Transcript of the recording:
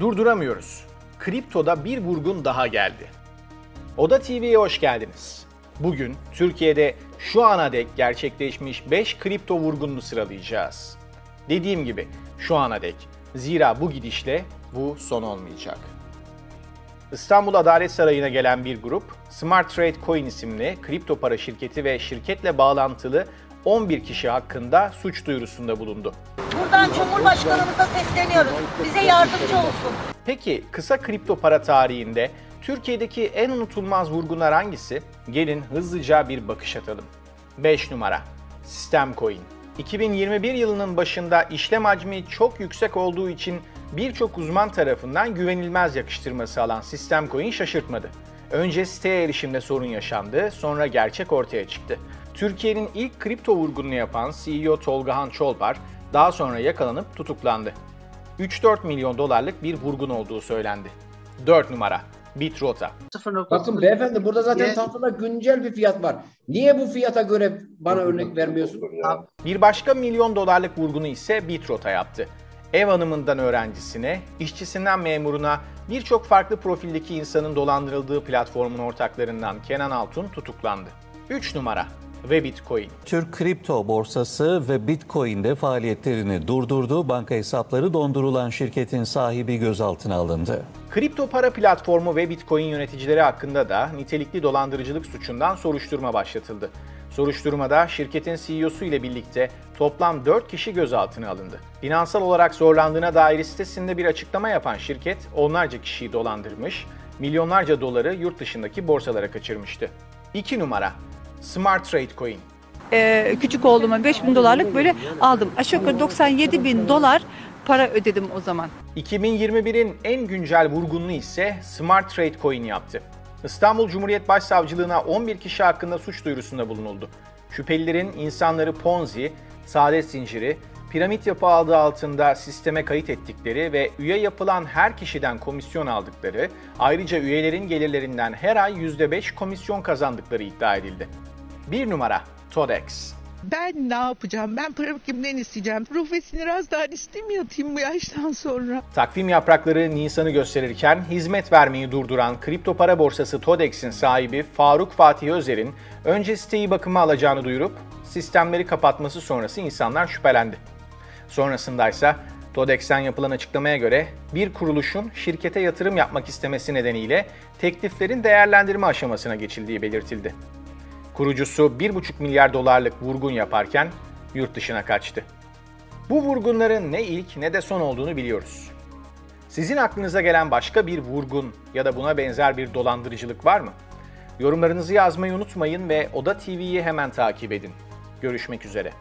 Durduramıyoruz. Kriptoda bir vurgun daha geldi. Oda TV'ye hoş geldiniz. Bugün Türkiye'de şu ana dek gerçekleşmiş 5 kripto vurgununu sıralayacağız. Dediğim gibi şu ana dek. Zira bu gidişle bu son olmayacak. İstanbul Adalet Sarayı'na gelen bir grup, Smart Trade Coin isimli kripto para şirketi ve şirketle bağlantılı 11 kişi hakkında suç duyurusunda bulundu. Buradan Cumhurbaşkanımıza sesleniyoruz. Bize yardımcı olsun. Peki kısa kripto para tarihinde Türkiye'deki en unutulmaz vurgunlar hangisi? Gelin hızlıca bir bakış atalım. 5 numara Sistem Coin 2021 yılının başında işlem hacmi çok yüksek olduğu için birçok uzman tarafından güvenilmez yakıştırması alan Sistem Coin şaşırtmadı. Önce siteye erişimde sorun yaşandı, sonra gerçek ortaya çıktı. Türkiye'nin ilk kripto vurgununu yapan CEO Tolgahan Çolpar daha sonra yakalanıp tutuklandı. 3-4 milyon dolarlık bir vurgun olduğu söylendi. 4 numara Bitrota. Bakın beyefendi burada zaten tahtada güncel bir fiyat var. Niye bu fiyata göre bana örnek vermiyorsun? Bir başka milyon dolarlık vurgunu ise Bitrota yaptı. Ev hanımından öğrencisine, işçisinden memuruna birçok farklı profildeki insanın dolandırıldığı platformun ortaklarından Kenan Altun tutuklandı. 3 numara ve Bitcoin. Türk kripto borsası ve Bitcoin'de faaliyetlerini durdurdu. Banka hesapları dondurulan şirketin sahibi gözaltına alındı. Kripto para platformu ve Bitcoin yöneticileri hakkında da nitelikli dolandırıcılık suçundan soruşturma başlatıldı. Soruşturmada şirketin CEO'su ile birlikte toplam 4 kişi gözaltına alındı. Finansal olarak zorlandığına dair sitesinde bir açıklama yapan şirket onlarca kişiyi dolandırmış, milyonlarca doları yurt dışındaki borsalara kaçırmıştı. 2 numara Smart Trade Coin. Ee, küçük oğluma 5000 dolarlık böyle aldım. Aşağı yukarı 97 bin dolar para ödedim o zaman. 2021'in en güncel vurgununu ise Smart Trade Coin yaptı. İstanbul Cumhuriyet Başsavcılığına 11 kişi hakkında suç duyurusunda bulunuldu. Şüphelilerin insanları Ponzi, saadet zinciri, piramit yapı adı altında sisteme kayıt ettikleri ve üye yapılan her kişiden komisyon aldıkları, ayrıca üyelerin gelirlerinden her ay %5 komisyon kazandıkları iddia edildi. 1 numara Todex. Ben ne yapacağım? Ben paramı kimden isteyeceğim? Profesyonel hastanesi mi yatayım bu yaştan sonra? Takvim yaprakları Nisan'ı gösterirken hizmet vermeyi durduran kripto para borsası Todex'in sahibi Faruk Fatih Özer'in önce siteyi bakıma alacağını duyurup sistemleri kapatması sonrası insanlar şüphelendi. Sonrasında ise Todex'ten yapılan açıklamaya göre bir kuruluşun şirkete yatırım yapmak istemesi nedeniyle tekliflerin değerlendirme aşamasına geçildiği belirtildi. Kurucusu 1,5 milyar dolarlık vurgun yaparken yurt dışına kaçtı. Bu vurgunların ne ilk ne de son olduğunu biliyoruz. Sizin aklınıza gelen başka bir vurgun ya da buna benzer bir dolandırıcılık var mı? Yorumlarınızı yazmayı unutmayın ve Oda TV'yi hemen takip edin. Görüşmek üzere.